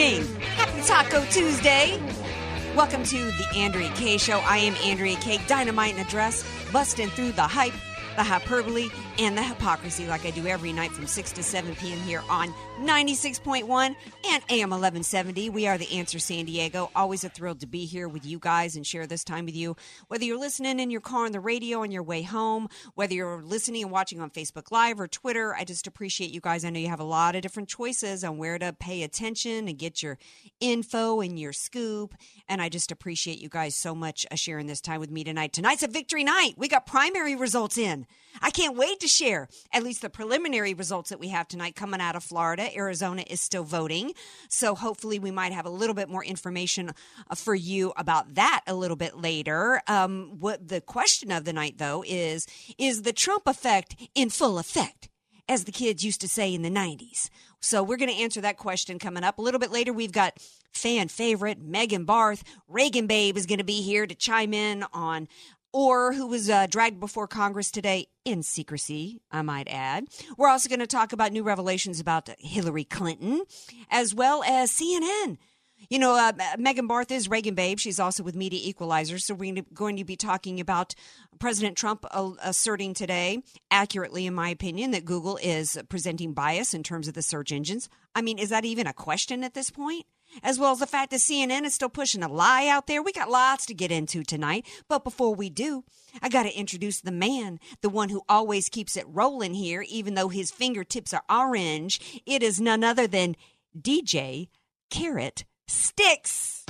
evening. Happy Taco Tuesday. Welcome to the Andrea Kaye Show. I am Andrea Kaye. Dynamite in a dress, busting through the hype, the hyperbole, and the hypocrisy like I do every night from 6 to 7 p.m. here on 96.1 and AM 1170. We are the Answer San Diego. Always a thrill to be here with you guys and share this time with you. Whether you're listening in your car on the radio on your way home, whether you're listening and watching on Facebook Live or Twitter, I just appreciate you guys. I know you have a lot of different choices on where to pay attention and get your info and your scoop. And I just appreciate you guys so much uh, sharing this time with me tonight. Tonight's a victory night. We got primary results in. I can't wait to share at least the preliminary results that we have tonight coming out of Florida. Arizona is still voting. So hopefully we might have a little bit more information uh, for you about that a little bit later. Um, what the question of the night, though, is is the Trump effect in full effect? As the kids used to say in the 90s. So we're going to answer that question coming up. A little bit later, we've got fan favorite Megan Barth. Reagan Babe is going to be here to chime in on or who was uh, dragged before Congress today in secrecy, I might add. We're also going to talk about new revelations about Hillary Clinton, as well as CNN. You know, uh, Megan Barth is Reagan Babe. She's also with Media Equalizer. So we're going to be talking about President Trump asserting today, accurately, in my opinion, that Google is presenting bias in terms of the search engines. I mean, is that even a question at this point? As well as the fact that CNN is still pushing a lie out there. We got lots to get into tonight. But before we do, I got to introduce the man, the one who always keeps it rolling here, even though his fingertips are orange. It is none other than DJ Carrot Sticks.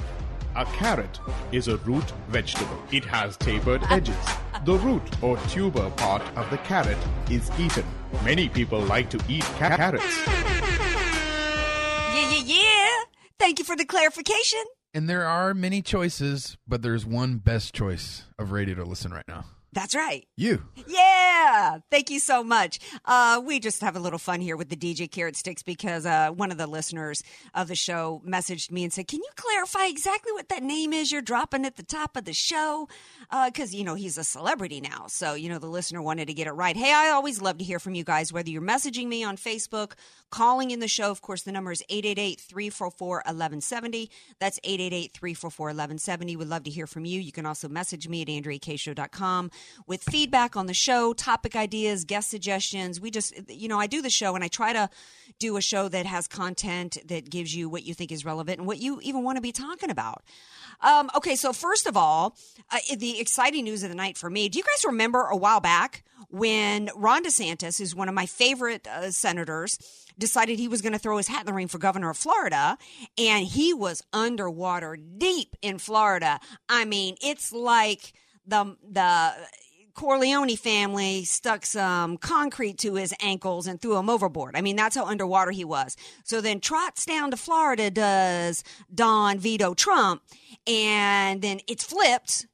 A carrot is a root vegetable. It has tapered edges. The root or tuber part of the carrot is eaten. Many people like to eat ca- carrots. Yeah, yeah, yeah. Thank you for the clarification. And there are many choices, but there's one best choice of radio to listen right now. That's right. You. Yeah. Thank you so much. Uh, we just have a little fun here with the DJ Carrot Sticks because uh, one of the listeners of the show messaged me and said, Can you clarify exactly what that name is you're dropping at the top of the show? Because, uh, you know, he's a celebrity now. So, you know, the listener wanted to get it right. Hey, I always love to hear from you guys, whether you're messaging me on Facebook, calling in the show. Of course, the number is 888 344 1170. That's 888 344 1170. Would love to hear from you. You can also message me at AndreaKayeShow.com with feedback on the show, topic ideas, guest suggestions. We just, you know, I do the show and I try to do a show that has content that gives you what you think is relevant and what you even want to be talking about. Um, okay, so first of all, uh, the exciting news of the night for me. Do you guys remember a while back when Ron DeSantis, who's one of my favorite uh, senators, decided he was going to throw his hat in the ring for governor of Florida, and he was underwater deep in Florida. I mean, it's like the the Corleone family stuck some concrete to his ankles and threw him overboard. I mean, that's how underwater he was. So then trots down to Florida does Don Vito Trump, and then it's flipped.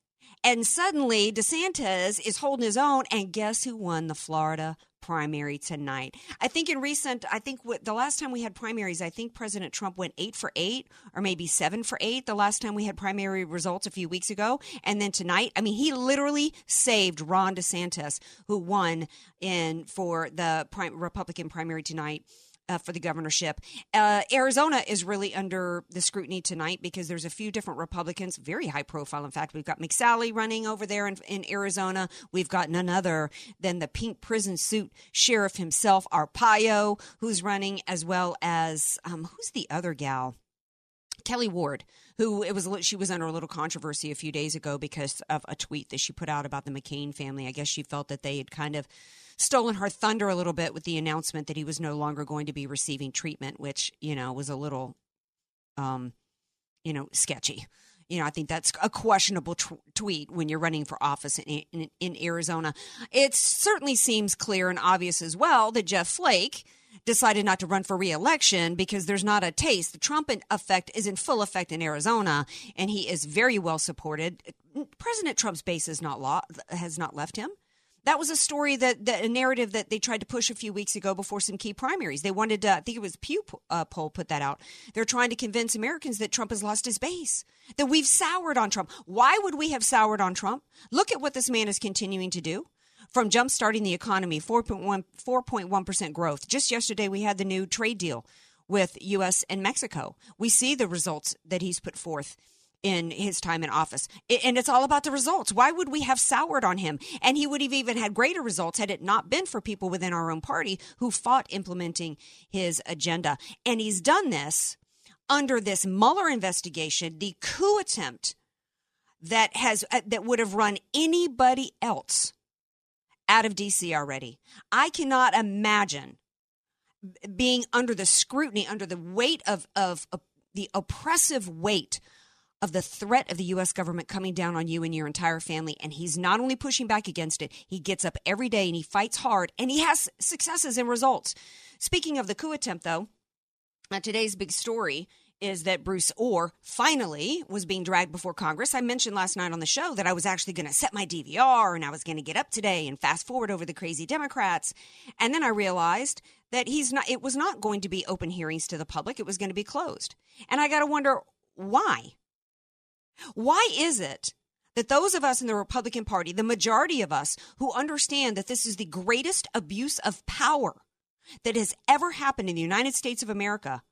And suddenly DeSantis is holding his own. And guess who won the Florida primary tonight. I think in recent, I think what, the last time we had primaries, I think President Trump went eight for eight or maybe seven for eight the last time we had primary results a few weeks ago. And then tonight, I mean, he literally saved Ron DeSantis, who won in for the prime, Republican primary tonight. Uh, for the governorship. Uh, Arizona is really under the scrutiny tonight because there's a few different Republicans, very high profile. In fact, we've got McSally running over there in, in Arizona. We've got none other than the pink prison suit sheriff himself, Arpaio, who's running, as well as um, who's the other gal? Kelli Ward, who it was she was under a little controversy a few days ago because of a tweet that she put out about the McCain family. I guess she felt that they had kind of stolen her thunder a little bit with the announcement that he was no longer going to be receiving treatment, which you know was a little, um, you know, sketchy. You know, I think that's a questionable t- tweet when you're running for office in, in, in Arizona. It certainly seems clear and obvious as well that Jeff Flake decided not to run for reelection because there's not a taste. The Trump effect is in full effect in Arizona, and he is very well supported. President Trump's base is not law, has not left him that was a story that, that a narrative that they tried to push a few weeks ago before some key primaries. They wanted to, I think it was Pew uh, poll put that out. They're trying to convince Americans that Trump has lost his base, that we've soured on Trump. Why would we have soured on Trump? Look at what this man is continuing to do. From jumpstarting the economy, 4.1, 4.1% growth. Just yesterday, we had the new trade deal with U.S. and Mexico. We see the results that he's put forth in his time in office. And it's all about the results. Why would we have soured on him? And he would have even had greater results had it not been for people within our own party who fought implementing his agenda. And he's done this under this Mueller investigation, the coup attempt that has uh, that would have run anybody else out of DC already. I cannot imagine being under the scrutiny, under the weight of of, of the oppressive weight of the threat of the U.S. government coming down on you and your entire family. And he's not only pushing back against it, he gets up every day and he fights hard and he has successes and results. Speaking of the coup attempt, though, uh, today's big story is that Bruce Ohr finally was being dragged before Congress. I mentioned last night on the show that I was actually going to set my DVR and I was going to get up today and fast forward over the crazy Democrats. And then I realized that he's not it was not going to be open hearings to the public. It was going to be closed. And I got to wonder why. Why is it that those of us in the Republican Party, the majority of us who understand that this is the greatest abuse of power that has ever happened in the United States of America,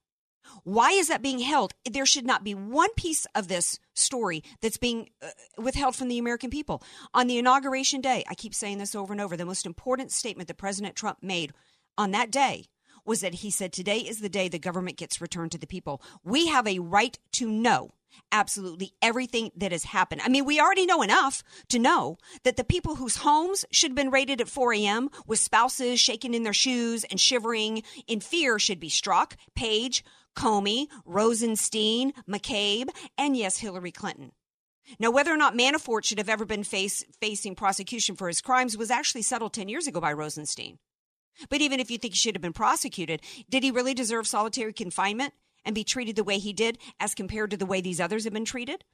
why is that being held? There should not be one piece of this story that's being uh, withheld from the American people. On the inauguration day, I keep saying this over and over, the most important statement that President Trump made on that day was that he said, Today is the day the government gets returned to the people. We have a right to know absolutely everything that has happened. I mean, we already know enough to know that the people whose homes should have been raided at 4 a.m. with spouses shaking in their shoes and shivering in fear should be struck. Page, Comey, Rosenstein, McCabe, and yes, Hillary Clinton. Now, whether or not Manafort should have ever been face, facing prosecution for his crimes was actually settled 10 years ago by Rosenstein. But even if you think he should have been prosecuted, did he really deserve solitary confinement? And be treated the way he did as compared to the way these others have been treated?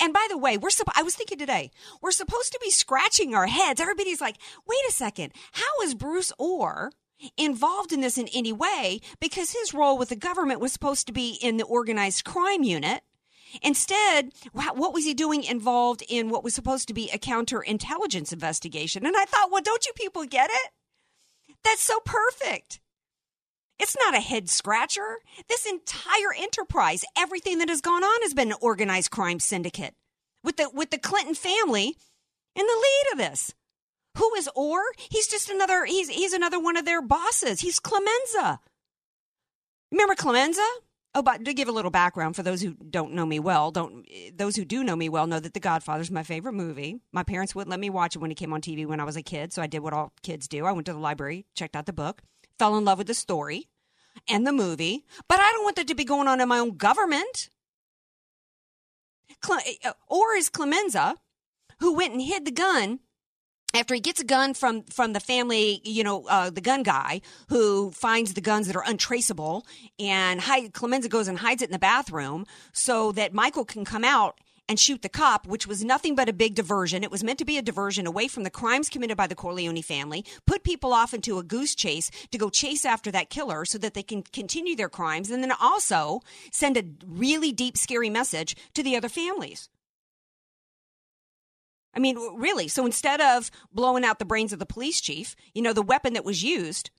And by the way, we're I was thinking today, we're supposed to be scratching our heads. Everybody's like, "Wait a second. How is Bruce Ohr involved in this in any way because his role with the government was supposed to be in the organized crime unit?" Instead, what was he doing involved in what was supposed to be a counterintelligence investigation? And I thought, well, don't you people get it? That's so perfect. It's not a head scratcher. This entire enterprise, everything that has gone on has been an organized crime syndicate with the with the Clinton family in the lead of this. Who is Ohr? He's just another he's he's another one of their bosses. He's Clemenza. Remember Clemenza? Oh, but to give a little background for those who don't know me well, don't those who do know me well know that The Godfather is my favorite movie. My parents wouldn't let me watch it when it came on TV when I was a kid, so I did what all kids do. I went to the library, checked out the book fell in love with the story and the movie, but I don't want that to be going on in my own government. Uh, Ohr is Clemenza, who went and hid the gun after he gets a gun from from the family, you know, uh, the gun guy who finds the guns that are untraceable, and hide, Clemenza goes and hides it in the bathroom so that Michael can come out and shoot the cop, which was nothing but a big diversion. It was meant to be a diversion away from the crimes committed by the Corleone family, put people off into a goose chase to go chase after that killer so that they can continue their crimes, and then also send a really deep, scary message to the other families. I mean, really. So instead of blowing out the brains of the police chief, you know, the weapon that was used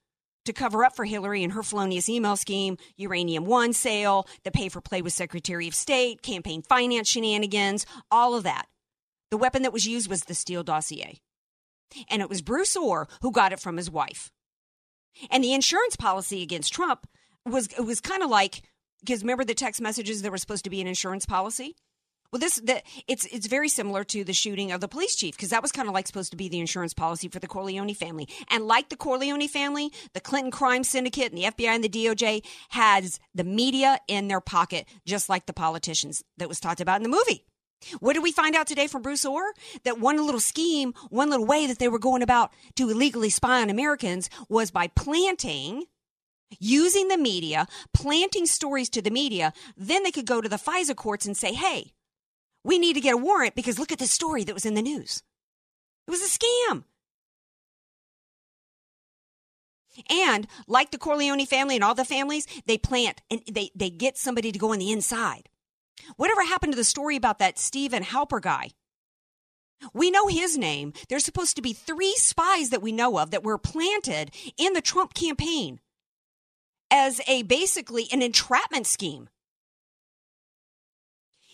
to cover up for Hillary and her felonious email scheme, Uranium One sale, the pay for play with Secretary of State, campaign finance shenanigans, all of that. The weapon that was used was the Steele dossier. And it was Bruce Ohr who got it from his wife. And the insurance policy against Trump was it was kind of like because remember the text messages there was supposed to be an insurance policy? Well, this the, it's it's very similar to the shooting of the police chief because that was kind of like supposed to be the insurance policy for the Corleone family. And like the Corleone family, the Clinton crime syndicate and the FBI and the DOJ has the media in their pocket, just like the politicians that was talked about in the movie. What did we find out today from Bruce Ohr? That one little scheme, one little way that they were going about to illegally spy on Americans was by planting using the media, planting stories to the media, then they could go to the FISA courts and say, hey, we need to get a warrant because look at this story that was in the news. It was a scam. And like the Corleone family and all the families, they plant and they, they get somebody to go on the inside. Whatever happened to the story about that Stephen Halper guy? We know his name. There's supposed to be three spies that we know of that were planted in the Trump campaign as a basically an entrapment scheme.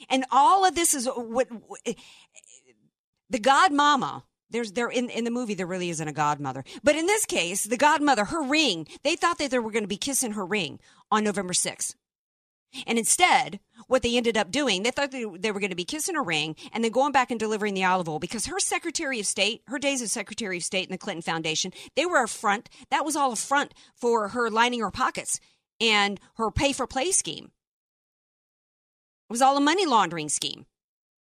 And all of this is what, what the godmama there's there in, in the movie there really isn't a godmother. But in this case the godmother her ring they thought that they were going to be kissing her ring on november 6th and instead what they ended up doing they thought they, they were going to be kissing her ring and then going back and delivering the olive oil because her secretary of state her days as secretary of state in the clinton foundation they were a front that was all a front for her lining her pockets and her pay for play scheme it was all a money laundering scheme.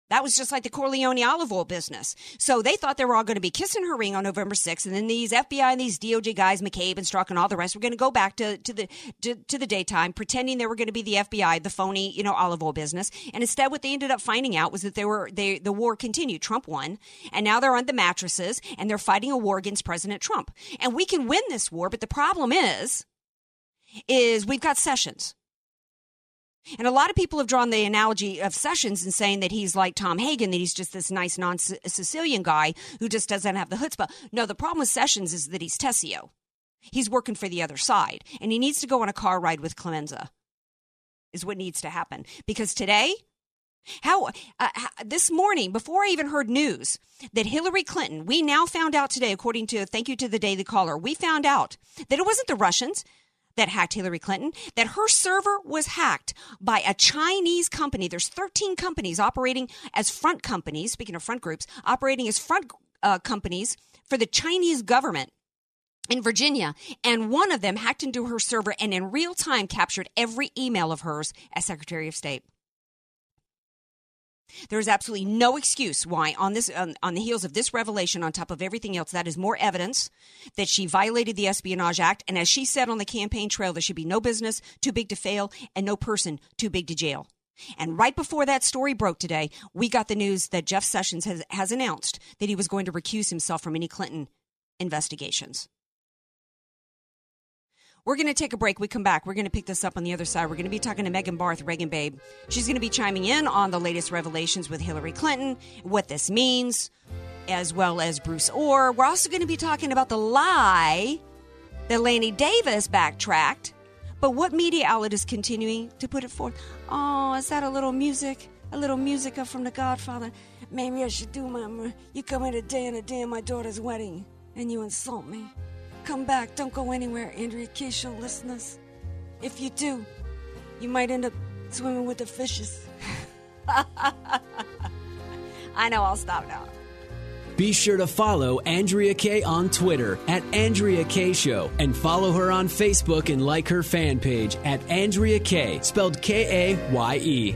That was just like the Corleone olive oil business. So they thought they were all going to be kissing her ring on November 6th. And then these FBI and these DOJ guys, McCabe and Strzok and all the rest, were going to go back to, to the, to, to the daytime, pretending they were going to be the FBI, the phony, you know, olive oil business. And instead, what they ended up finding out was that they were, they, the war continued. Trump won. And now they're on the mattresses and they're fighting a war against President Trump. And we can win this war. But the problem is, is we've got Sessions and a lot of people have drawn the analogy of Sessions and saying that he's like Tom Hagen, that he's just this nice non Sicilian guy who just doesn't have the chutzpah. No, the problem with Sessions is that he's Tessio. He's working for the other side, and he needs to go on a car ride with Clemenza, is what needs to happen. Because today, how, uh, this morning, before I even heard news that Hillary Clinton, we now found out today, according to thank you to the Daily Caller, we found out that it wasn't the Russians that hacked Hillary Clinton, that her server was hacked by a Chinese company. There's 13 companies operating as front companies, speaking of front groups, operating as front uh, companies for the Chinese government in Virginia, and one of them hacked into her server and in real time captured every email of hers as Secretary of State. There is absolutely no excuse why, on this on, on, the heels of this revelation, on top of everything else, that is more evidence that she violated the Espionage Act. And as she said on the campaign trail, there should be no business too big to fail and no person too big to jail. And right before that story broke today, we got the news that Jeff Sessions has, has announced that he was going to recuse himself from any Clinton investigations. We're going to take a break. We come back. We're going to pick this up on the other side. We're going to be talking to Megan Barth, Reagan Babe. She's going to be chiming in on the latest revelations with Hillary Clinton, what this means, as well as Bruce Ohr. We're also going to be talking about the lie that Lanny Davis backtracked, but what media outlet is continuing to put it forth? Oh, is that a little music? A little musica from The Godfather? Maybe I should do my. You come in a day and a day of my daughter's wedding, and you insult me. Come back. Don't go anywhere, Andrea Kaye Show listeners. If you do, you might end up swimming with the fishes. I know, I'll stop now. Be sure to follow Andrea Kaye on Twitter at Andrea Kaye Show and follow her on Facebook and like her fan page at Andrea Kaye, spelled K A Y E.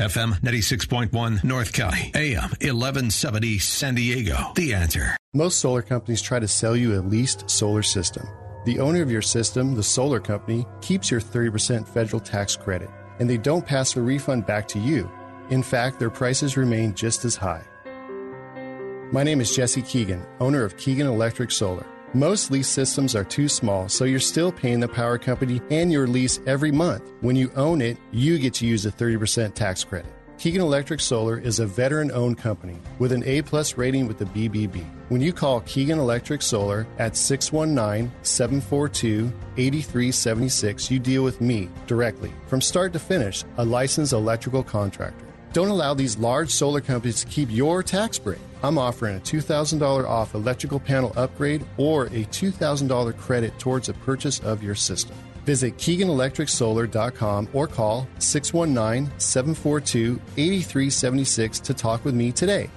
FM 96.1 North County, AM 1170 San Diego. The answer. Most solar companies try to sell you a leased solar system. The owner of your system, the solar company, keeps your 30% federal tax credit, and they don't pass a refund back to you. In fact, their prices remain just as high. My name is Jesse Keegan, owner of Keegan Electric Solar. Most lease systems are too small, so you're still paying the power company and your lease every month. When you own it, you get to use a 30% tax credit. Keegan Electric Solar is a veteran owned company with an A plus rating with the BBB. When you call Keegan Electric Solar at 619 742 8376, you deal with me directly. From start to finish, a licensed electrical contractor. Don't allow these large solar companies to keep your tax break. I'm offering a $2,000 off electrical panel upgrade or a $2,000 credit towards the purchase of your system. Visit KeeganElectricSolar.com or call 619 742 8376 to talk with me today.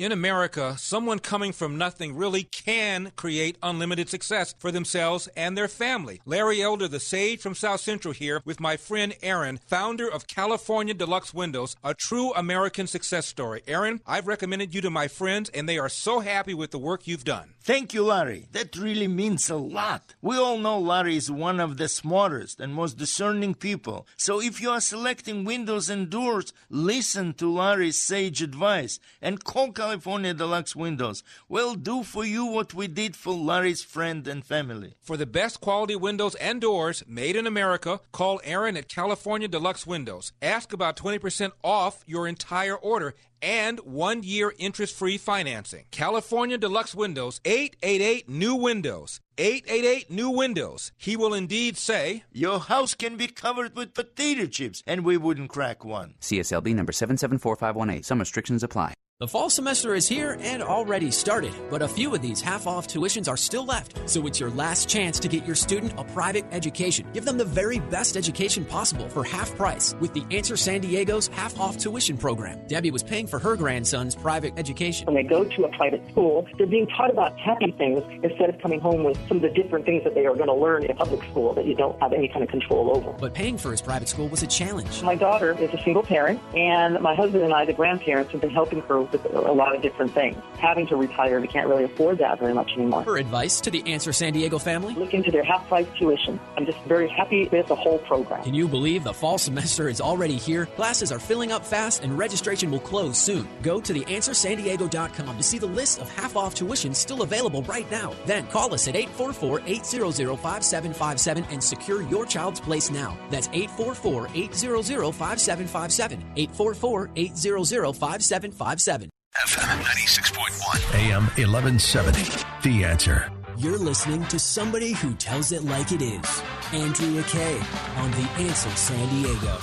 In America, someone coming from nothing really can create unlimited success for themselves and their family. Larry Elder, the sage from South Central, here with my friend Aaron, founder of California Deluxe Windows, a true American success story. Aaron, I've recommended you to my friends, and they are so happy with the work you've done. Thank you, Larry. That really means a lot. We all know Larry is one of the smartest and most discerning people. So if you are selecting windows and doors, listen to Larry's sage advice and call California Deluxe Windows. We'll do for you what we did for Larry's friend and family. For the best quality windows and doors made in America, call Aaron at California Deluxe Windows. Ask about 20% off your entire order and one year interest free financing. California Deluxe Windows, 888 New Windows. 888 New Windows. He will indeed say, Your house can be covered with potato chips, and we wouldn't crack one. CSLB number 774518. Some restrictions apply. The fall semester is here and already started, but a few of these half off tuitions are still left. So it's your last chance to get your student a private education. Give them the very best education possible for half price with the Answer San Diego's half off tuition program. Debbie was paying for her grandson's private education. When they go to a private school, they're being taught about happy things instead of coming home with some of the different things that they are going to learn in public school that you don't have any kind of control over. But paying for his private school was a challenge. My daughter is a single parent, and my husband and I, the grandparents, have been helping her with a lot of different things. Having to retire, we can't really afford that very much anymore. Her advice to the Answer San Diego family? Look into their half price tuition. I'm just very happy with the whole program. Can you believe the fall semester is already here? Classes are filling up fast and registration will close soon. Go to theanswersandiego.com to see the list of half off tuition still available right now. Then call us at 844 800 5757 and secure your child's place now. That's 844 800 5757. 844 800 5757. FM 96.1, AM 1170. The answer. You're listening to somebody who tells it like it is. Andrea Kaye on The Answer San Diego.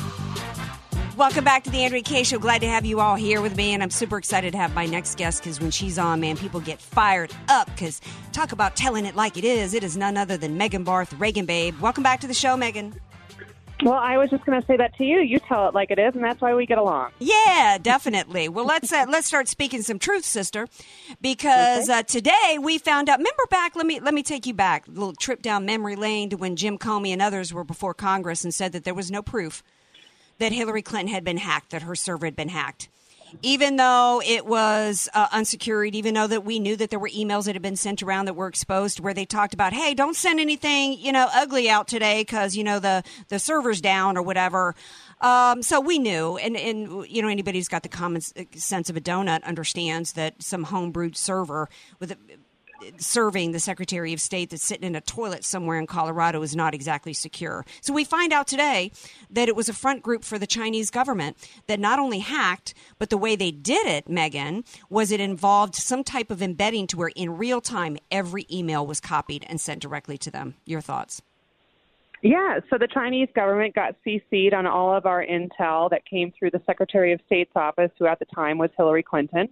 Welcome back to the Andrea Kaye Show. Glad to have you all here with me, and I'm super excited to have my next guest because when she's on, man, people get fired up. Because talk about telling it like it is. It is none other than Megan Barth, Reagan Babe. Welcome back to the show, Megan. Well, I was just going to say that to you. You tell it like it is, and that's why we get along. Yeah, definitely. Well, let's uh, let's start speaking some truth, sister, because Okay. uh, today we found out. Remember back? Let me let me take you back. A little trip down memory lane to when Jim Comey and others were before Congress and said that there was no proof that Hillary Clinton had been hacked, that her server had been hacked. Even though it was uh, unsecured, even though that we knew that there were emails that had been sent around that were exposed, where they talked about, "Hey, don't send anything, you know, ugly out today because you know the the server's down or whatever." Um, so we knew, and and you know anybody who's got the common sense of a donut understands that some homebrewed server with a, serving the Secretary of State that's sitting in a toilet somewhere in Colorado is not exactly secure. So we find out today that it was a front group for the Chinese government that not only hacked, but the way they did it, Megan, was it involved some type of embedding to where in real time every email was copied and sent directly to them. Your thoughts? Yeah, so the Chinese government got CC'd on all of our intel that came through the Secretary of State's office, who at the time was Hillary Clinton.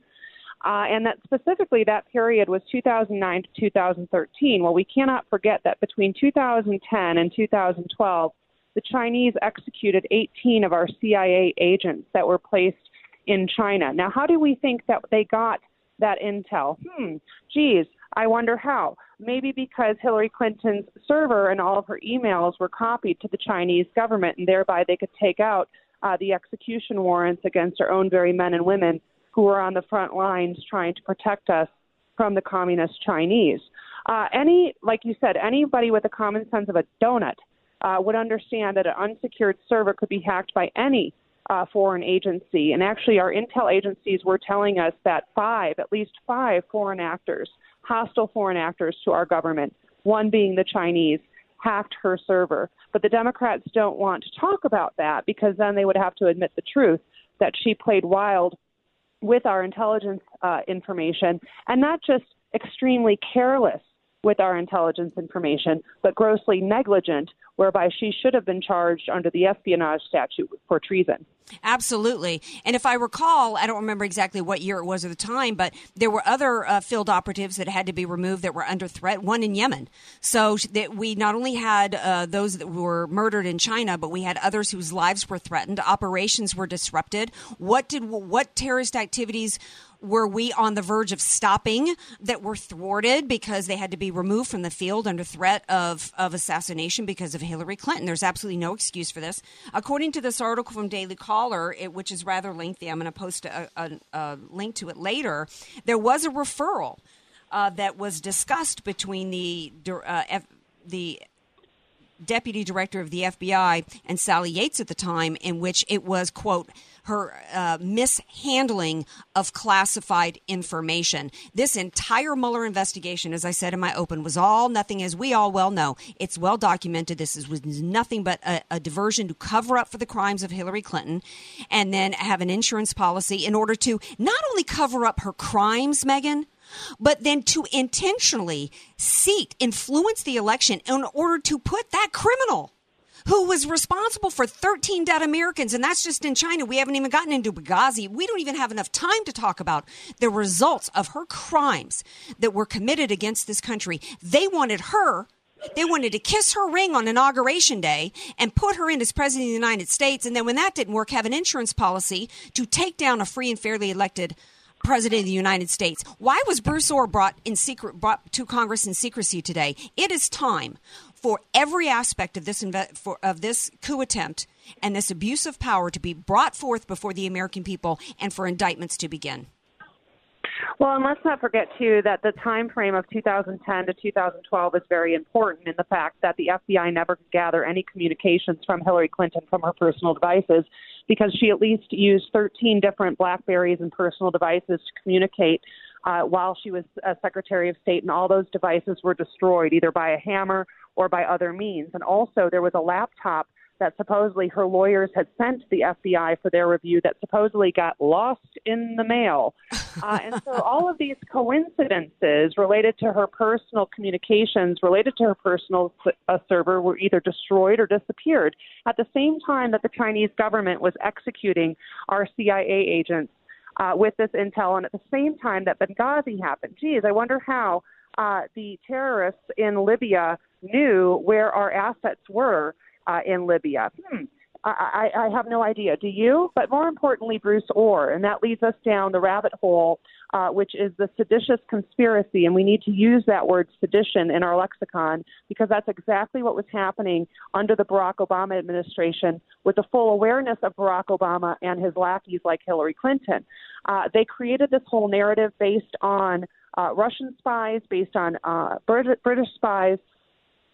Uh, and that specifically that period was 2009 to 2013. Well, we cannot forget that between 2010 and 2012, the Chinese executed 18 of our CIA agents that were placed in China. Now, how do we think that they got that intel? Hmm, geez, I wonder how. Maybe because Hillary Clinton's server and all of her emails were copied to the Chinese government, and thereby they could take out uh, the execution warrants against our own very men and women who are on the front lines trying to protect us from the communist Chinese. Uh, any, like you said, anybody with a common sense of a donut uh, would understand that an unsecured server could be hacked by any uh, foreign agency. And actually, our intel agencies were telling us that five, at least five foreign actors, hostile foreign actors to our government, one being the Chinese, hacked her server. But the Democrats don't want to talk about that because then they would have to admit the truth that she played wild with our intelligence uh, information and not just extremely careless with our intelligence information, but grossly negligent, whereby she should have been charged under the espionage statute for treason. Absolutely. And if I recall, I don't remember exactly what year it was at the time, but there were other uh, field operatives that had to be removed that were under threat, one in Yemen. So that we not only had uh, those that were murdered in China, but we had others whose lives were threatened, operations were disrupted. What did what terrorist activities were we on the verge of stopping that were thwarted because they had to be removed from the field under threat of, of assassination because of Hillary Clinton? There's absolutely no excuse for this. According to this article from Daily Caller, it, which is rather lengthy, I'm going to post a, a, a, link to it later. There was a referral uh, that was discussed between the uh, F, the deputy director of the FBI and Sally Yates at the time, in which it was quote her uh, mishandling of classified information. This entire Mueller investigation, as I said in my open, was all nothing, as we all well know. It's well documented. This is, was nothing but a, a diversion to cover up for the crimes of Hillary Clinton and then have an insurance policy in order to not only cover up her crimes, Megan, but then to intentionally seek, influence the election in order to put that criminal who was responsible for 13 dead Americans, and that's just in China. We haven't even gotten into Benghazi. We don't even have enough time to talk about the results of her crimes that were committed against this country. They wanted her they wanted to kiss her ring on inauguration day and put her in as president of the United States. And then when that didn't work, have an insurance policy to take down a free and fairly elected president of the United States. Why was Bruce Ohr brought in secret brought to Congress in secrecy today? It is time for every aspect of this inve- for, of this coup attempt and this abuse of power to be brought forth before the American people and for indictments to begin. Well, and let's not forget too that the time frame of 2010 to 2012 is very important in the fact that the FBI never could gather any communications from Hillary Clinton from her personal devices because she at least used 13 different Blackberries and personal devices to communicate uh, while she was a Secretary of State, and all those devices were destroyed either by a hammer or by other means. And also, there was a laptop that supposedly her lawyers had sent the FBI for their review that supposedly got lost in the mail. Uh, and so all of these coincidences related to her personal communications, related to her personal uh, server, were either destroyed or disappeared at the same time that the Chinese government was executing our CIA agents uh, with this intel, and at the same time that Benghazi happened. Geez, I wonder how uh, the terrorists in Libya knew where our assets were uh, in Libya. Hmm. I, I, have no idea. Do you? But more importantly, Bruce Ohr, and that leads us down the rabbit hole, uh, which is the seditious conspiracy. And we need to use that word sedition in our lexicon because that's exactly what was happening under the Barack Obama administration with the full awareness of Barack Obama and his lackeys like Hillary Clinton. Uh, they created this whole narrative based on uh, Russian spies, based on uh, British spies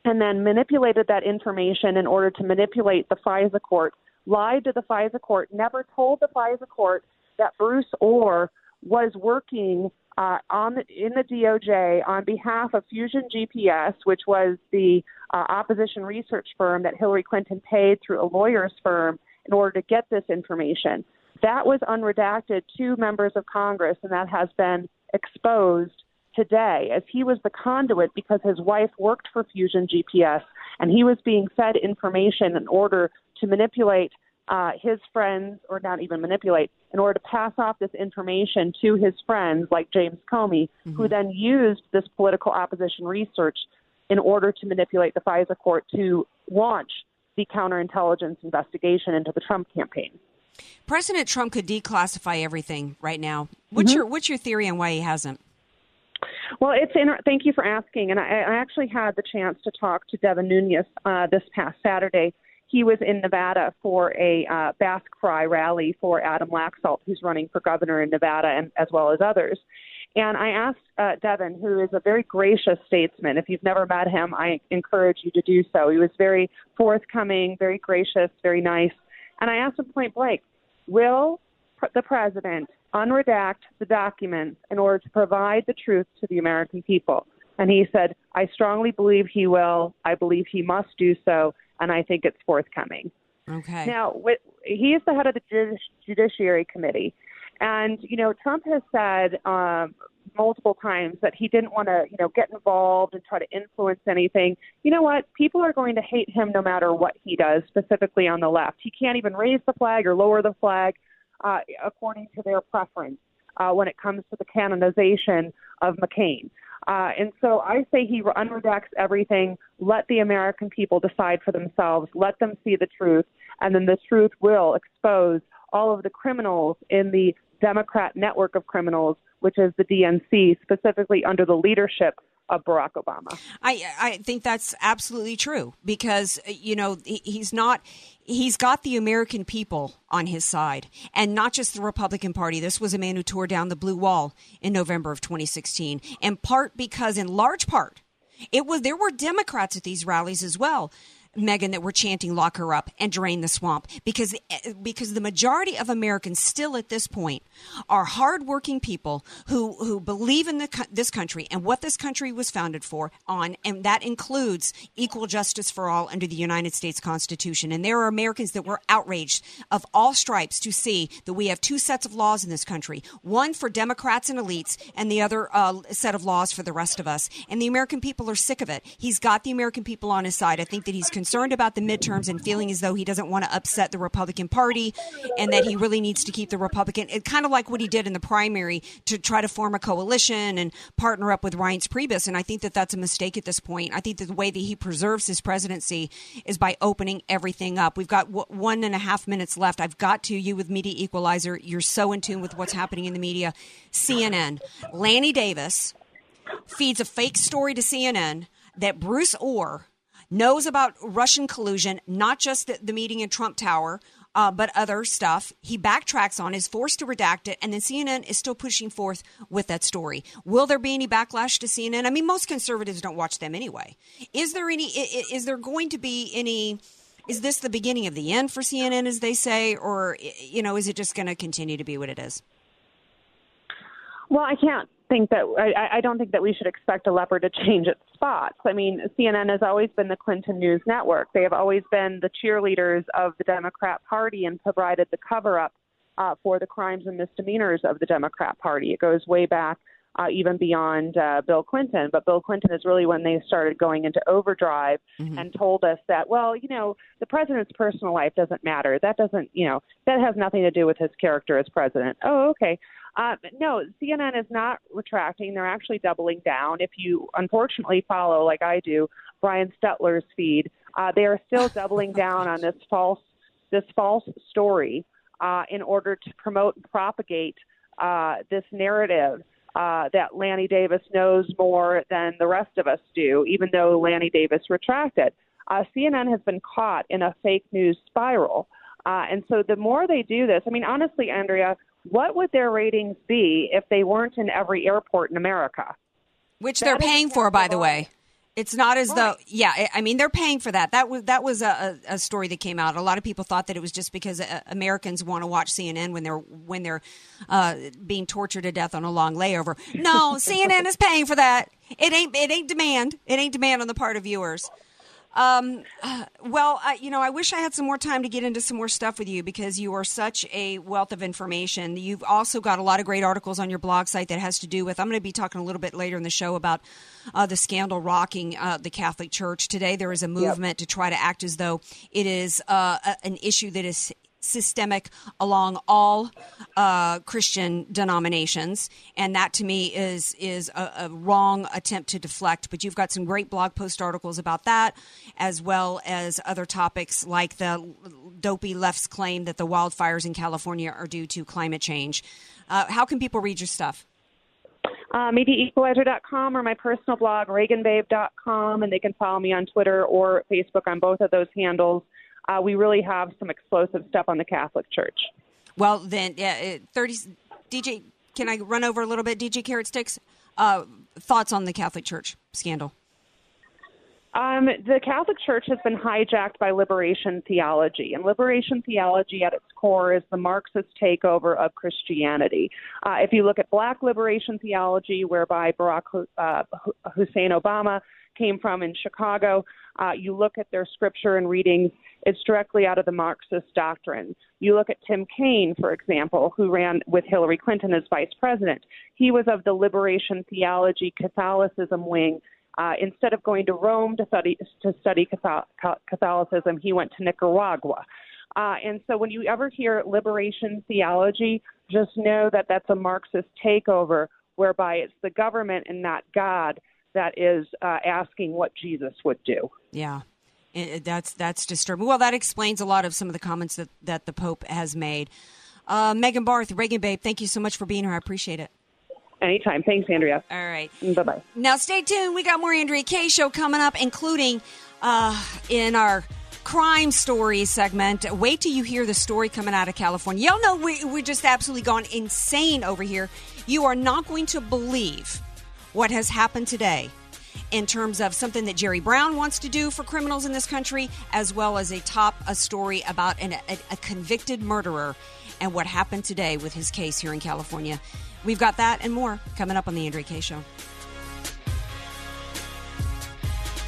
and then manipulated that information in order to manipulate the FISA court, lied to the FISA court, never told the FISA court that Bruce Ohr was working uh, on the, in the DOJ on behalf of Fusion GPS, which was the uh, opposition research firm that Hillary Clinton paid through a lawyer's firm in order to get this information. That was unredacted to members of Congress, and that has been exposed today as he was the conduit because his wife worked for Fusion GPS and he was being fed information in order to manipulate uh, his friends, or not even manipulate, in order to pass off this information to his friends like James Comey, mm-hmm. who then used this political opposition research in order to manipulate the FISA court to launch the counterintelligence investigation into the Trump campaign. President Trump could declassify everything right now. What's mm-hmm. your what's your theory on why he hasn't? Well, it's in, thank you for asking. And I, I actually had the chance to talk to Devin Nunes uh, this past Saturday. He was in Nevada for a uh, Basque Fry rally for Adam Laxalt, who's running for governor in Nevada, and as well as others. And I asked uh, Devin, who is a very gracious statesman. If you've never met him, I encourage you to do so. He was very forthcoming, very gracious, very nice. And I asked him point blank, will the president unredact the documents in order to provide the truth to the American people? And he said, I strongly believe he will. I believe he must do so, and I think it's forthcoming. Okay. Now, he is the head of the Judiciary Committee. And, you know, Trump has said um, multiple times that he didn't want to, you know, get involved and try to influence anything. You know what? People are going to hate him no matter what he does, specifically on the left. He can't even raise the flag or lower the flag uh, according to their preference uh, when it comes to the canonization of McCain. Uh, and so I say he unredacts everything. Let the American people decide for themselves. Let them see the truth, and then the truth will expose all of the criminals in the Democrat network of criminals, which is the DNC, specifically under the leadership of Barack Obama. I I think that's absolutely true because uh, you know he's not he's got the American people on his side and not just the Republican Party. This was a man who tore down the blue wall in November of 2016 in part because in large part it was there were Democrats at these rallies as well Megan, that we're chanting "lock her up" and drain the swamp because because the majority of Americans still at this point are hardworking people who who believe in the, this country and what this country was founded for on, and that includes equal justice for all under the United States Constitution. And there are Americans that were outraged of all stripes to see that we have two sets of laws in this country: one for Democrats and elites, and the other uh, set of laws for the rest of us. And the American people are sick of it. He's got the American people on his side. I think that he's concerned about the midterms and feeling as though he doesn't want to upset the Republican Party and that he really needs to keep the Republican. It kind of like what he did in the primary to try to form a coalition and partner up with Reince Priebus. And I think that that's a mistake at this point. I think that the way that he preserves his presidency is by opening everything up. We've got w- one and a half minutes left. I've got to you with Media Equalizer. You're so in tune with what's happening in the media. CNN, Lanny Davis feeds a fake story to CNN that Bruce Ohr knows about Russian collusion, not just the, the meeting in Trump Tower, uh, but other stuff. He backtracks on, is forced to redact it, and then CNN is still pushing forth with that story. Will there be any backlash to CNN? I mean, most conservatives don't watch them anyway. Is there any? Is there going to be any? Is this the beginning of the end for CNN, as they say, or you know, is it just going to continue to be what it is? Well, I can't think that I, I don't think that we should expect a leopard to change its spots. I mean, CNN has always been the Clinton News Network. They have always been the cheerleaders of the Democrat Party and provided the cover up uh, for the crimes and misdemeanors of the Democrat Party. It goes way back. Uh, even beyond uh, Bill Clinton. But Bill Clinton is really when they started going into overdrive mm-hmm. and told us that, well, you know, the president's personal life doesn't matter. That doesn't, you know, that has nothing to do with his character as president. Oh, okay. Uh, no, CNN is not retracting. They're actually doubling down. If you unfortunately follow, like I do, Brian Stelter's feed, uh, they are still doubling down on this false this false story uh, in order to promote and propagate uh, this narrative uh, that Lanny Davis knows more than the rest of us do, even though Lanny Davis retracted. Uh, CNN has been caught in a fake news spiral. Uh, and so the more they do this, I mean, honestly, Andrea, what would their ratings be if they weren't in every airport in America? Which that they're paying for, by the way. It's not as right. though, yeah. I mean, they're paying for that. That was that was a, a, story that came out. A lot of people thought that it was just because uh, Americans want to watch CNN when they're when they're uh, being tortured to death on a long layover. No, CNN is paying for that. It ain't it ain't demand. It ain't demand on the part of viewers. Um, well, I, you know, I wish I had some more time to get into some more stuff with you because you are such a wealth of information. You've also got a lot of great articles on your blog site that has to do with. I'm going to be talking a little bit later in the show about uh, the scandal rocking uh, the Catholic Church. Today, there is a movement yep. to try to act as though it is uh, an issue that is systemic along all uh, Christian denominations, and that to me is is a, a, wrong attempt to deflect. But you've got some great blog post articles about that, as well as other topics like the dopey left's claim that the wildfires in California are due to climate change. Uh, how can people read your stuff? Uh, MediaEqualizer.com or my personal blog, ReaganBabe.com, and they can follow me on Twitter or Facebook on both of those handles uh, we really have some explosive stuff on the Catholic Church. Well, then, yeah, 30, DJ, can I run over a little bit? DJ Carrot Sticks, uh, thoughts on the Catholic Church scandal? Um, the Catholic Church has been hijacked by liberation theology, and liberation theology at its core is the Marxist takeover of Christianity. Uh, if you look at black liberation theology, whereby Barack uh, Hussein Obama came from in Chicago, uh, you look at their scripture and readings, it's directly out of the Marxist doctrine. You look at Tim Kaine, for example, who ran with Hillary Clinton as vice president. He was of the liberation theology Catholicism wing. Uh, instead of going to Rome to study to study Catholicism, he went to Nicaragua. Uh, and so, when you ever hear liberation theology, just know that that's a Marxist takeover, whereby it's the government and not God that is uh, asking what Jesus would do. Yeah. It, that's that's disturbing. Well, that explains a lot of some of the comments that, that the Pope has made. Uh, Megan Barth, Reagan Babe, thank you so much for being here. I appreciate it. Anytime. Thanks, Andrea. All right. Bye bye. Now, stay tuned. We got more Andrea Kaye show coming up, including uh, in our crime story segment. Wait till you hear the story coming out of California. Y'all know we, we're just absolutely gone insane over here. You are not going to believe what has happened today in terms of something that Jerry Brown wants to do for criminals in this country, as well as a top a story about an, a, a convicted murderer and what happened today with his case here in California. We've got that and more coming up on the Andrea Kaye Show.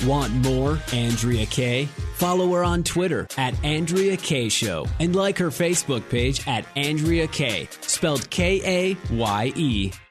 Want more Andrea Kaye? Follow her on Twitter at Andrea Kaye Show and like her Facebook page at Andrea Kaye, spelled K A Y E.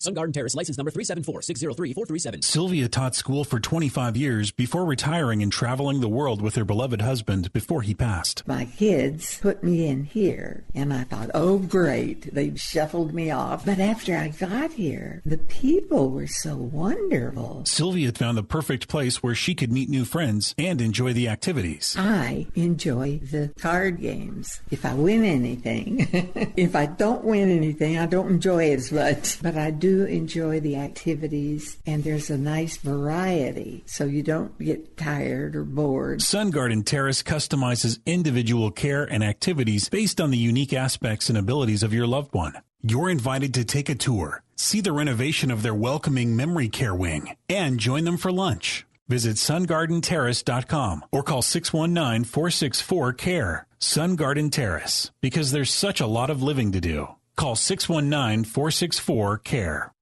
Sun Garden Terrace, license number 374-603-437. Sylvia taught school for 25 years before retiring and traveling the world with her beloved husband before he passed. My kids put me in here, and I thought, oh, great, they've shuffled me off. But after I got here, the people were so wonderful. Sylvia found the perfect place where she could meet new friends and enjoy the activities. I enjoy the card games. If I win anything, if I don't win anything, I don't enjoy it as much. But I do do enjoy the activities and there's a nice variety so you don't get tired or bored. Sun Garden Terrace customizes individual care and activities based on the unique aspects and abilities of your loved one. You're invited to take a tour, see the renovation of their welcoming memory care wing, and join them for lunch. Visit sungardenterrace.com or call 619-464-CARE. Sun Garden Terrace, because there's such a lot of living to do. Call 619 464 CARE.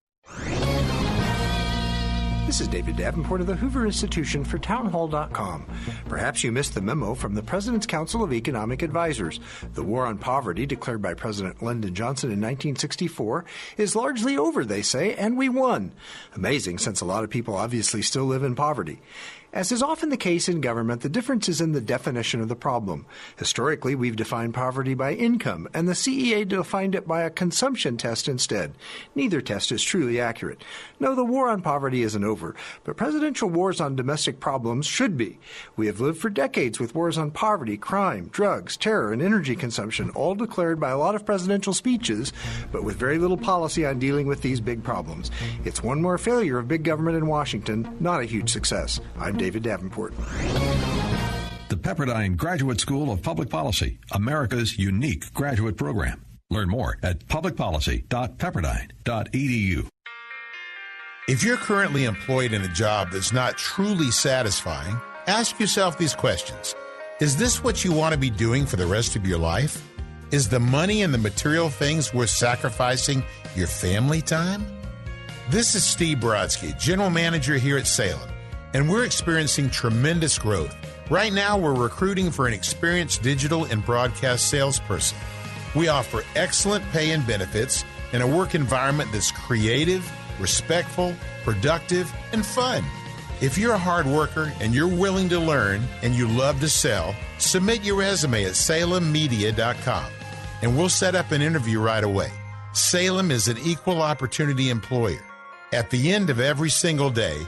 This is David Davenport of the Hoover Institution for Townhall.com. Perhaps you missed the memo from the President's Council of Economic Advisors. The war on poverty, declared by President Lyndon Johnson in 1964, is largely over, they say, and we won. Amazing, since a lot of people obviously still live in poverty. As is often the case in government, the difference is in the definition of the problem. Historically, we've defined poverty by income, and the CEA defined it by a consumption test instead. Neither test is truly accurate. No, the war on poverty isn't over, but presidential wars on domestic problems should be. We have lived for decades with wars on poverty, crime, drugs, terror, and energy consumption, all declared by a lot of presidential speeches, but with very little policy on dealing with these big problems. It's one more failure of big government in Washington, not a huge success. I'm David Davenport. The Pepperdine Graduate School of Public Policy, America's unique graduate program. Learn more at publicpolicy.pepperdine.edu. If you're currently employed in a job that's not truly satisfying, ask yourself these questions. Is this what you want to be doing for the rest of your life? Is the money and the material things worth sacrificing your family time? This is Steve Brodsky, General Manager here at Salem, and we're experiencing tremendous growth. Right now, we're recruiting for an experienced digital and broadcast salesperson. We offer excellent pay and benefits and a work environment that's creative, respectful, productive, and fun. If you're a hard worker and you're willing to learn and you love to sell, submit your resume at salemmedia.com and we'll set up an interview right away. Salem is an equal opportunity employer. At the end of every single day,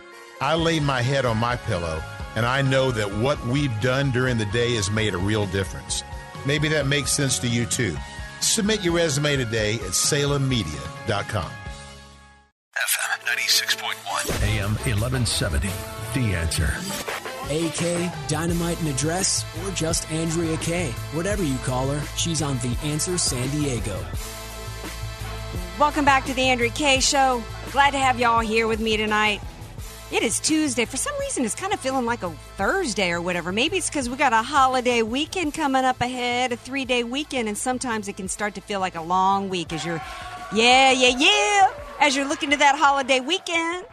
I lay my head on my pillow and I know that what we've done during the day has made a real difference. Maybe that makes sense to you too. Submit your resume today at salemmedia.com. FM 96.1, AM 1170. The answer. AK, Dynamite and Address, or just Andrea Kaye. Whatever you call her, she's on The Answer San Diego. Welcome back to the Andrea Kaye Show. Glad to have y'all here with me tonight. It is Tuesday. For some reason, it's kind of feeling like a Thursday or whatever. Maybe it's because we got a holiday weekend coming up ahead, a three day weekend, and sometimes it can start to feel like a long week as you're, yeah, yeah, yeah, as you're looking to that holiday weekend.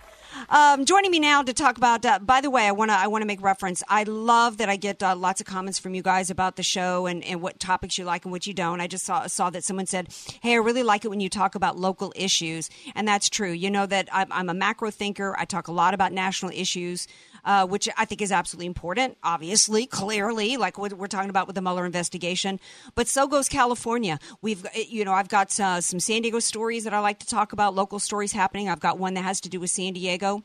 Um, joining me now to talk about. Uh, by the way, I want to I want to make reference. I love that I get uh, lots of comments from you guys about the show and, and what topics you like and what you don't. I just saw saw that someone said, "Hey, I really like it when you talk about local issues," and that's true. You know that I'm, I'm a macro thinker. I talk a lot about national issues uh, which I think is absolutely important, obviously, clearly, like what we're talking about with the Mueller investigation. But so goes California. We've, you know, I've got uh, some San Diego stories that I like to talk about, local stories happening. I've got one that has to do with San Diego.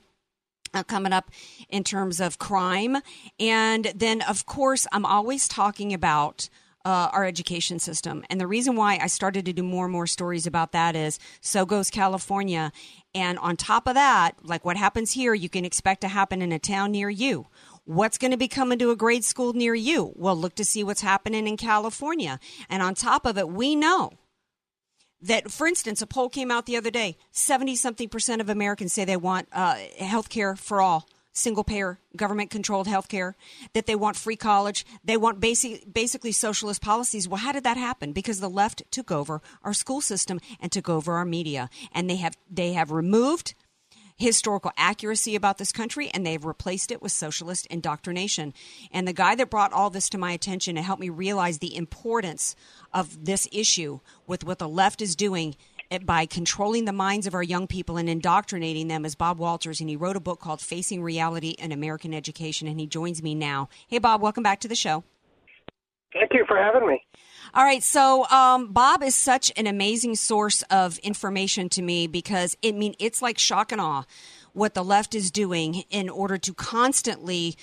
Uh, coming up in terms of crime. And then, of course, I'm always talking about uh, our education system. And the reason why I started to do more and more stories about that is so goes California. And on top of that, like what happens here, you can expect to happen in a town near you. What's going to be coming to a grade school near you? Well, look to see what's happening in California. And on top of it, we know that, for instance, a poll came out the other day 70 something percent of Americans say they want uh, health care for all single payer, government controlled health care, that they want free college, they want basic, basically socialist policies. Well, how did that happen? Because the left took over our school system and took over our media. And they have, they have removed historical accuracy about this country and they've replaced it with socialist indoctrination. And the guy that brought all this to my attention and helped me realize the importance of this issue with what the left is doing by controlling the minds of our young people and indoctrinating them is Bob Walters, and he wrote a book called Facing Reality in American Education, and he joins me now. Hey, Bob, welcome back to the show. Thank you for having me. All right, so um, Bob is such an amazing source of information to me because it I mean it's like shock and awe what the left is doing in order to constantly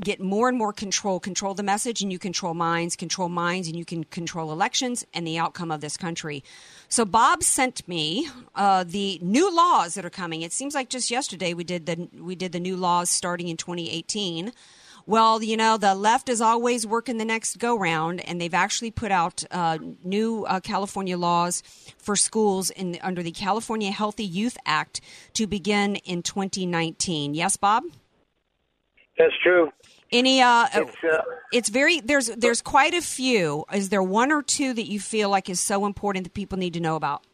get more and more control, control the message, and you control minds, control minds, and you can control elections and the outcome of this country. So Bob sent me uh, the new laws that are coming. It seems like just yesterday we did the we did the new laws starting in 2018. Well, you know, the left is always working the next go round, and they've actually put out uh, new uh, California laws for schools in under the California Healthy Youth Act to begin in 2019. Yes, Bob. That's true. Any uh, it's, uh, it's very there's there's quite a few. Is there one or two that you feel like is so important that people need to know about?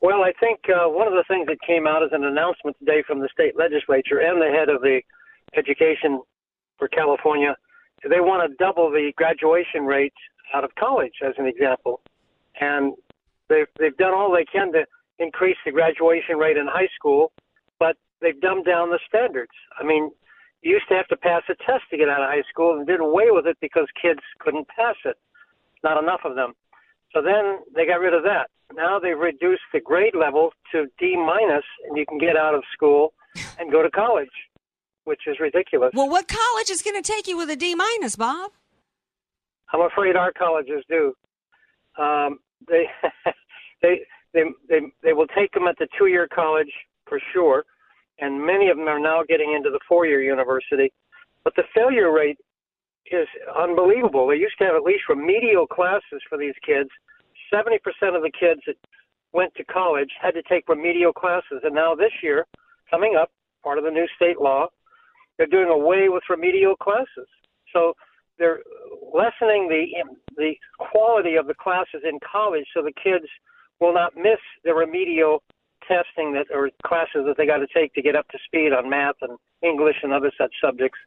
Well, I think uh, one of the things that came out as an announcement today from the state legislature and the head of the education for California, they want to double the graduation rate out of college, as an example, and they've they've done all they can to increase the graduation rate in high school, but they've dumbed down the standards. I mean, used to have to pass a test to get out of high school, and did away with it because kids couldn't pass it. Not enough of them. So then they got rid of that. Now they've reduced the grade level to D minus, and you can get out of school and go to college, which is ridiculous. Well, what college is going to take you with a D minus, Bob? I'm afraid our colleges do. Um, they, they, they, they, they will take them at the two-year college for sure, and many of them are now getting into the four-year university. But the failure rate is unbelievable. They used to have at least remedial classes for these kids. 70% of the kids that went to college had to take remedial classes. And now this year, coming up, part of the new state law, they're doing away with remedial classes. So they're lessening the the quality of the classes in college so the kids will not miss the remedial testing that or classes that they got to take to get up to speed on math and English and other such subjects.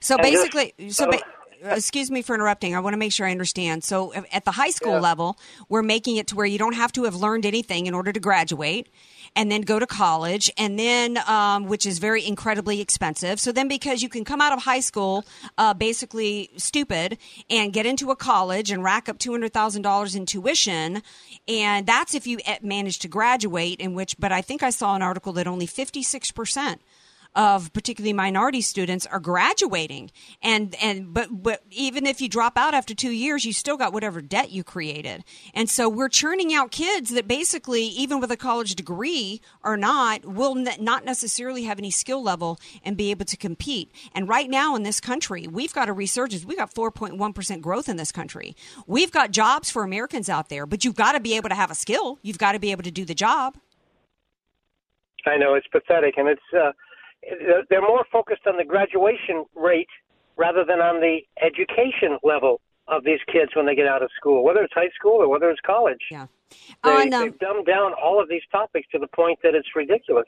So And basically, just- so ba- excuse me for interrupting. I want to make sure I understand. So at the high school level, we're making it to where you don't have to have learned anything in order to graduate. And then go to college, and then um, which is very incredibly expensive. So then, because you can come out of high school uh, basically stupid and get into a college and rack up two hundred thousand dollars in tuition, and that's if you eh, manage to graduate. In which, but I think I saw an article that only fifty six percent of particularly minority students are graduating. And and but but even if you drop out after 2 years you still got whatever debt you created. And so we're churning out kids that basically even with a college degree or not will not necessarily have any skill level and be able to compete. And right now in this country we've got a resurgence. We've got 4.1% growth in this country. We've got jobs for Americans out there but you've got to be able to have a skill. You've got to be able to do the job. I know it's pathetic, and it's uh, they're more focused on the graduation rate rather than on the education level of these kids when they get out of school, whether it's high school or whether it's college. Yeah, they, On, um, they've dumbed down all of these topics to the point that it's ridiculous.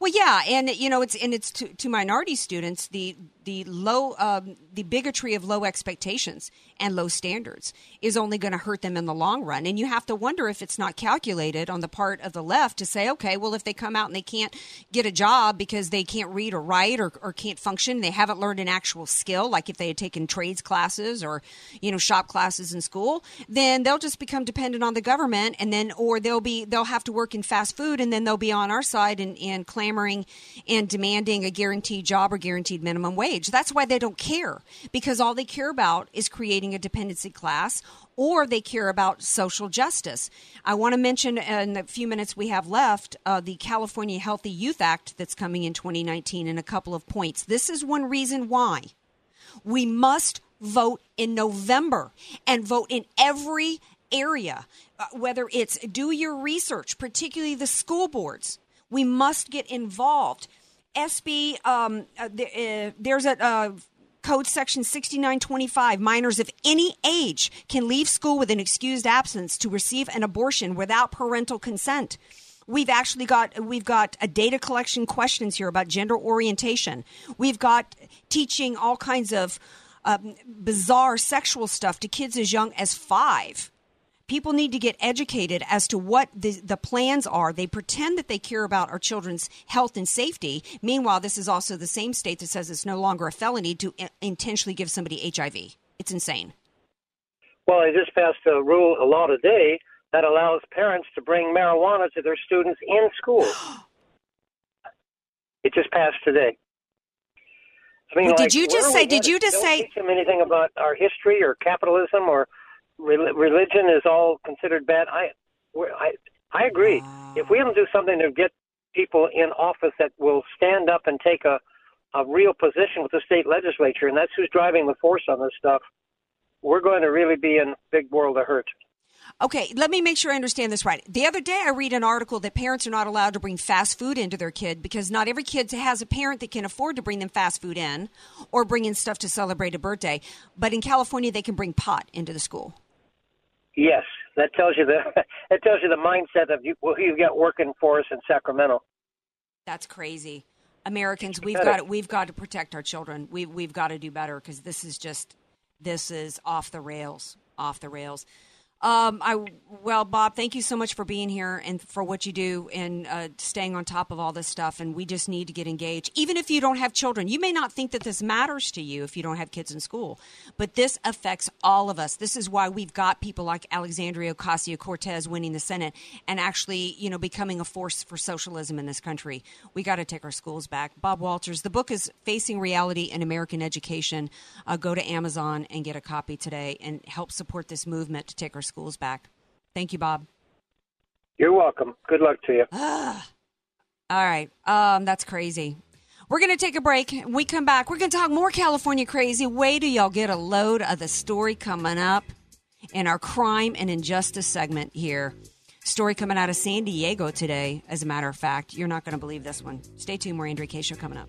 Well, yeah, and you know, it's and it's to, to minority students the the low um, the bigotry of low expectations and low standards is only going to hurt them in the long run. And you have to wonder if it's not calculated on the part of the left to say, okay, well, if they come out and they can't get a job because they can't read or write or, or can't function, they haven't learned an actual skill, like if they had taken trades classes or you know shop classes in school, then they'll just become dependent on the government, and then or they'll be they'll have to work in fast food, and then they'll be on our side and, and clamoring and demanding a guaranteed job or guaranteed minimum wage. That's why they don't care because all they care about is creating a dependency class or they care about social justice. I want to mention in the few minutes we have left uh, the California Healthy Youth Act that's coming in 2019 in a couple of points. This is one reason why we must vote in November and vote in every area, uh, whether it's do your research, particularly the school boards. We must get involved. SB, um, uh, uh, there's a uh, code section 6925. Minors of any age can leave school with an excused absence to receive an abortion without parental consent. We've actually got we've got a data collection questions here about gender orientation. We've got teaching all kinds of um, bizarre sexual stuff to kids as young as five. People need to get educated as to what the, the plans are. They pretend that they care about our children's health and safety. Meanwhile, this is also the same state that says it's no longer a felony to i- intentionally give somebody HIV. It's insane. Well, they just passed a rule, a law today that allows parents to bring marijuana to their students in school. it just passed today. I mean, Well, did you just say- did you just say- teach them anything about our history or capitalism or rel- religion is all considered bad? I, I, I agree. If we don't do something to get people in office that will stand up and take a, a real position with the state legislature, and that's who's driving the force on this stuff, we're going to really be in a big world of hurt. Okay, let me make sure I understand this right. The other day, I read an article that parents are not allowed to bring fast food into their kid because not every kid has a parent that can afford to bring them fast food in or bring in stuff to celebrate a birthday. But in California, they can bring pot into the school. Yes, that tells you the that tells you the mindset of you, who you got working for us in Sacramento. That's crazy. Americans, we've got got we've got to protect our children. We we've got to do better because this is just this is off the rails, off the rails. Um, I well, Bob, thank you so much for being here and for what you do and uh, staying on top of all this stuff. And we just need to get engaged, even if you don't have children. You may not think that this matters to you if you don't have kids in school, but this affects all of us. This is why we've got people like Alexandria Ocasio Cortez winning the Senate and actually, you know, becoming a force for socialism in this country. We got to take our schools back. Bob Walters, the book is Facing Reality in American Education. Uh, go to Amazon and get a copy today and help support this movement to take our schools back. Thank you, Bob. You're welcome. Good luck to you. All right. Um, that's crazy. We're going to take a break. When we come back, we're going to talk more California crazy. Wait till y'all get a load of the story coming up in our crime and injustice segment here. Story coming out of San Diego today, as a matter of fact. You're not going to believe this one. Stay tuned. More Andrea Kaye. Show coming up.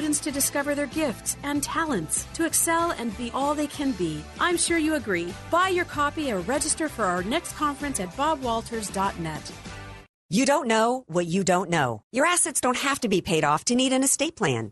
to discover their gifts and talents, to excel and be all they can be. I'm sure you agree. Buy your copy or register for our next conference at bobwalters.net. You don't know what you don't know. Your assets don't have to be paid off to need an estate plan.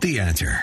The answer.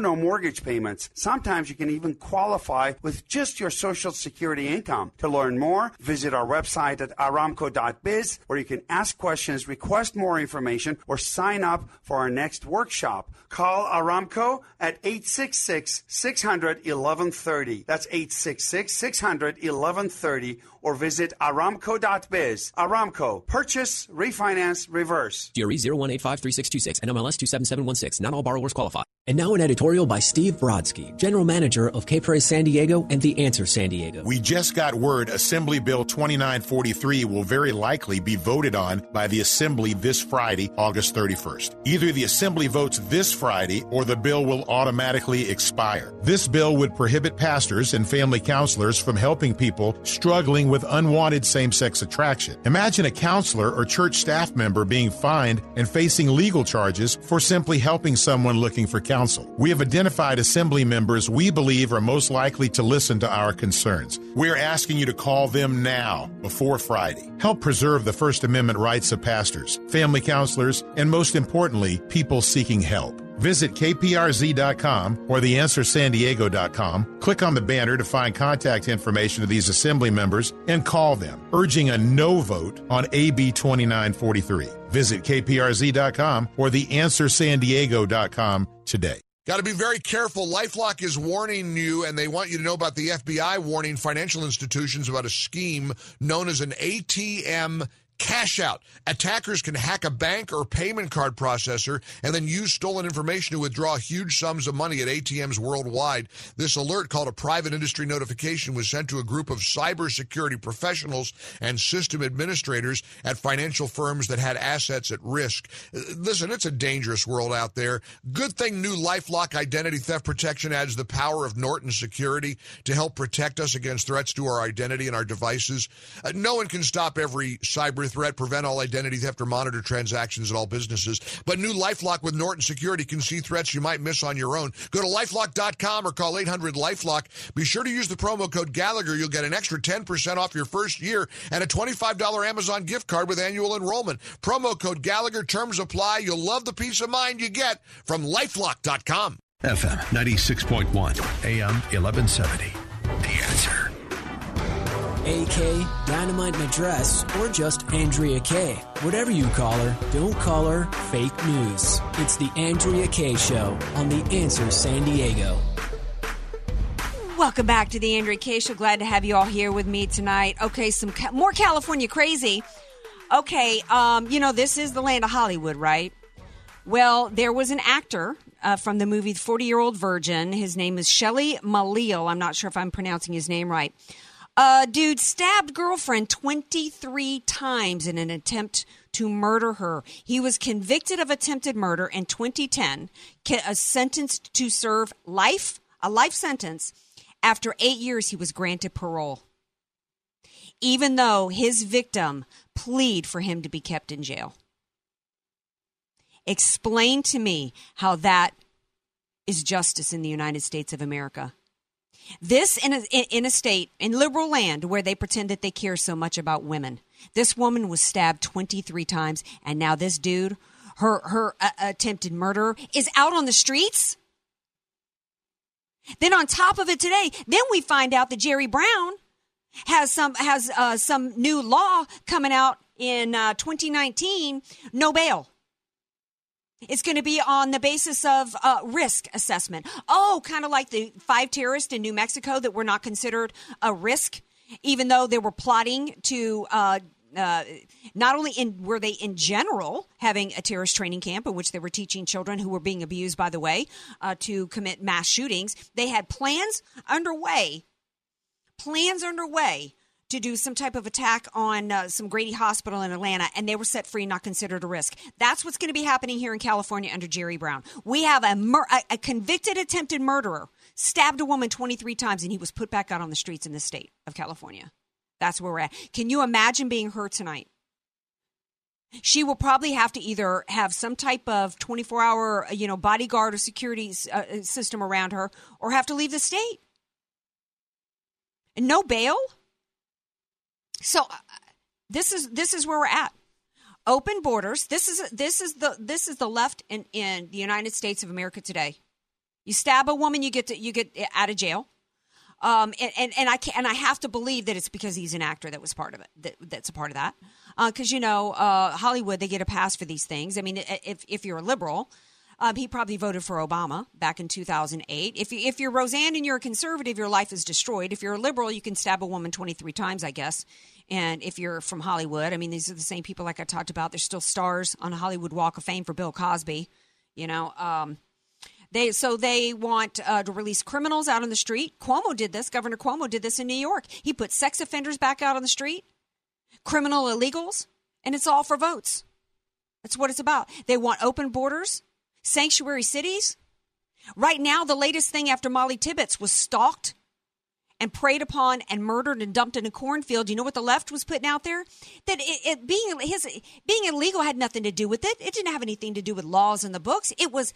no mortgage payments. Sometimes you can even qualify with just your Social Security income. To learn more, visit our website at aramco.biz where you can ask questions, request more information, or sign up for our next workshop. Call Aramco at 866 600 1130. That's 866 600 1130 or visit aramco.biz. Aramco, purchase, refinance, reverse. GRE 01853626 NMLS 27716. Not all borrowers qualify. And now an editorial by Steve Brodsky, General Manager of K-Praise San Diego and The Answer San Diego. We just got word Assembly Bill 2943 will very likely be voted on by the Assembly this Friday, August 31st. Either the Assembly votes this Friday or the bill will automatically expire. This bill would prohibit pastors and family counselors from helping people struggling with unwanted same sex attraction. Imagine a counselor or church staff member being fined and facing legal charges for simply helping someone looking for counsel. We have identified assembly members we believe are most likely to listen to our concerns. We're asking you to call them now before Friday. Help preserve the First Amendment rights of pastors, family counselors, and most importantly, people seeking help. Visit kprz.com or theanswersandiego.com. Click on the banner to find contact information of these assembly members and call them, urging a no vote on AB 2943. Visit kprz.com or theanswersandiego.com today. Got to be very careful. Lifelock is warning you, and they want you to know about the FBI warning financial institutions about a scheme known as an ATM Cash out. Attackers can hack a bank or payment card processor and then use stolen information to withdraw huge sums of money at ATMs worldwide. This alert, called a private industry notification, was sent to a group of cybersecurity professionals and system administrators at financial firms that had assets at risk. Uh, Listen, it's a dangerous world out there. Good thing new LifeLock identity theft protection adds the power of Norton Security to help protect us against threats to our identity and our devices. Uh, no one can stop every cyber threat, prevent all identity theft, or monitor transactions at all businesses. But new LifeLock with Norton Security can see threats you might miss on your own. Go to lifelock.com or call 800 LifeLock. Be sure to use the promo code Gallagher. You'll get an extra 10% off your first year and a $25 Amazon gift card with annual enrollment. Promo code Gallagher. Terms apply. You'll love the peace of mind you get from lifelock.com. FM 96.1, AM 1170. AK, Dynamite and Address, or just Andrea Kaye. Whatever you call her, don't call her fake news. It's the Andrea Kaye Show on The Answer San Diego. Welcome back to the Andrea Kaye Show. Glad to have you all here with me tonight. Okay, some ca- more California crazy. Okay, um, you know this is the land of Hollywood, right? Well, there was an actor uh, from the movie Forty Year Old Virgin. His name is Shelley Malil. I'm not sure if I'm pronouncing his name right. Uh, dude stabbed girlfriend 23 times in an attempt to murder her. He was convicted of attempted murder in 2010, ca- uh, sentenced to serve life, a life sentence. After eight years, he was granted parole, even though his victim plead for him to be kept in jail. Explain to me how that is justice in the United States of America. This in a, in a state, in liberal land, where they pretend that they care so much about women. This woman was stabbed 23 times, and now this dude, her, her uh, attempted murderer, is out on the streets? Then on top of it today, then we find out that Jerry Brown has some has uh, some new law coming out in uh, 2019, no bail. It's going to be on the basis of uh, risk assessment. Oh, kind of like the five terrorists in New Mexico that were not considered a risk, even though they were plotting to. Uh, uh, not only in were they in general having a terrorist training camp in which they were teaching children who were being abused, by the way, uh, to commit mass shootings, they had plans underway, plans underway to do some type of attack on uh, some Grady Hospital in Atlanta, and they were set free, not considered a risk. That's what's going to be happening here in California under Jerry Brown. We have a, mur- a, a convicted attempted murderer stabbed a woman 23 times, and he was put back out on the streets in the state of California. That's where we're at. Can you imagine being her tonight? She will probably have to either have some type of 24 hour, you know, bodyguard or security uh, system around her or have to leave the state. And no bail? So uh, this is this is where we're at. Open borders. This is this is the this is the left in, in the United States of America today. You stab a woman, you get to, you get out of jail. Um, and, and, and I can, and I have to believe that it's because he's an actor that was part of it. That, that's a part of that. Because you know, uh, Hollywood they get a pass for these things. I mean, if if you're a liberal, um, he probably voted for Obama back in 2008. If, you, if you're Roseanne and you're a conservative, your life is destroyed. If you're a liberal, you can stab a woman 23 times, I guess. And if you're from Hollywood, I mean, these are the same people like I talked about. There's still stars on Hollywood Walk of Fame for Bill Cosby. You know, um, they so they want uh, to release criminals out on the street. Cuomo did this. Governor Cuomo did this in New York. He put sex offenders back out on the street, criminal illegals, and it's all for votes. That's what it's about. They want open borders, sanctuary cities. Right now, the latest thing after Molly Tibbetts was stalked and preyed upon and murdered and dumped in a cornfield. You know what the left was putting out there? That it, it, being his being illegal had nothing to do with it. It didn't have anything to do with laws in the books. It was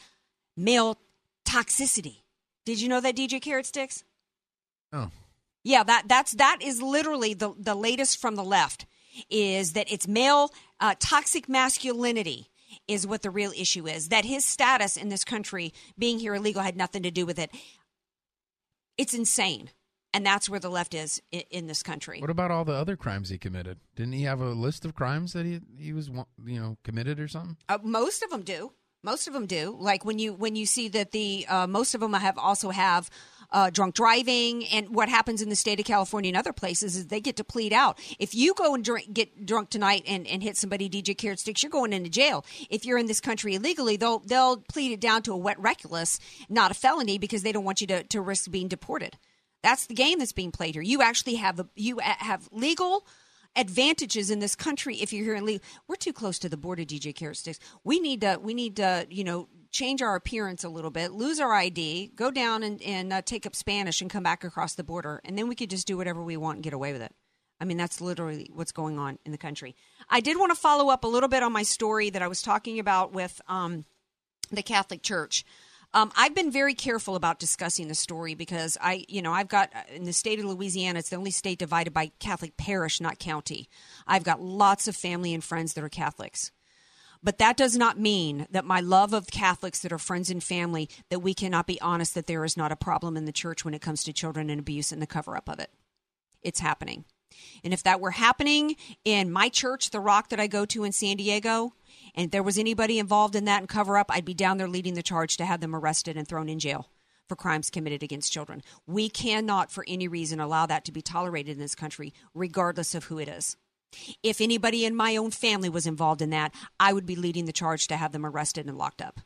male toxicity. Did you know that DJ Carrot Sticks? Oh. Yeah, that that's that is literally the the latest from the left is that it's male uh, toxic masculinity is what the real issue is. That his status in this country, being here illegal, had nothing to do with it. It's insane. And that's where the left is in, in this country. What about all the other crimes he committed? Didn't he have a list of crimes that he he was you know committed or something? Uh, most of them do. Most of them do. Like when you when you see that the uh, most of them have also have uh, drunk driving. And what happens in the state of California and other places is they get to plead out. If you go and drink, get drunk tonight and, and hit somebody DJ carrot sticks, you're going into jail. If you're in this country illegally, they'll they'll plead it down to a wet reckless, not a felony, because they don't want you to, to risk being deported. That's the game that's being played here. You actually have the you have legal advantages in this country if you're here in legal. We're too close to the border, DJ Carrot Sticks. We need to we need to you know change our appearance a little bit, lose our ID, go down and, and uh, take up Spanish and come back across the border, and then we could just do whatever we want and get away with it. I mean, that's literally what's going on in the country. I did want to follow up a little bit on my story that I was talking about with um, the Catholic Church. Um, I've been very careful about discussing the story because I, you know, I've got uh, in the state of Louisiana, it's the only state divided by Catholic parish, not county. I've got lots of family and friends that are Catholics. But that does not mean that my love of Catholics that are friends and family, that we cannot be honest that there is not a problem in the church when it comes to children and abuse and the cover up of it. It's happening. And if that were happening in my church, the rock that I go to in San Diego, and there was anybody involved in that and cover up, I'd be down there leading the charge to have them arrested and thrown in jail for crimes committed against children. We cannot, for any reason, allow that to be tolerated in this country, regardless of who it is. If anybody in my own family was involved in that, I would be leading the charge to have them arrested and locked up.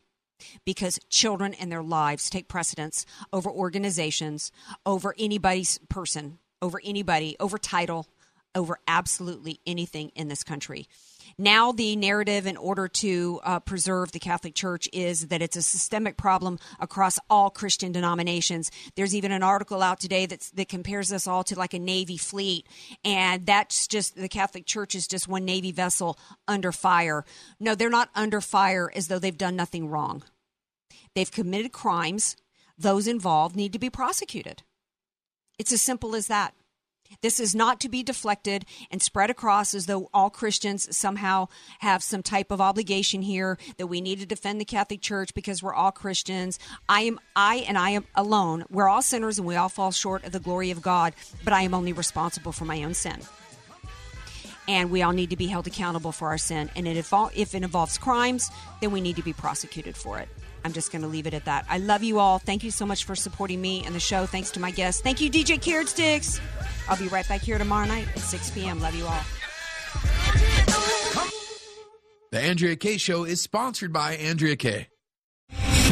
Because children and their lives take precedence over organizations, over anybody's person, over anybody, over title, over absolutely anything in this country. Now, the narrative in order to uh, preserve the Catholic Church is that it's a systemic problem across all Christian denominations. There's even an article out today that's, that compares us all to like a Navy fleet, and that's just the Catholic Church is just one Navy vessel under fire. No, they're not under fire as though they've done nothing wrong. They've committed crimes. Those involved need to be prosecuted. It's as simple as that. This is not to be deflected and spread across as though all Christians somehow have some type of obligation here that we need to defend the Catholic Church because we're all Christians. I am I and I am alone. We're all sinners and we all fall short of the glory of God, but I am only responsible for my own sin. And we all need to be held accountable for our sin. And if, if it involves crimes, then we need to be prosecuted for it. I'm just going to leave it at that. I love you all. Thank you so much for supporting me and the show. Thanks to my guests. Thank you, DJ Carrot Sticks. I'll be right back here tomorrow night at 6 p.m. Love you all. The Andrea Kaye Show is sponsored by Andrea Kaye.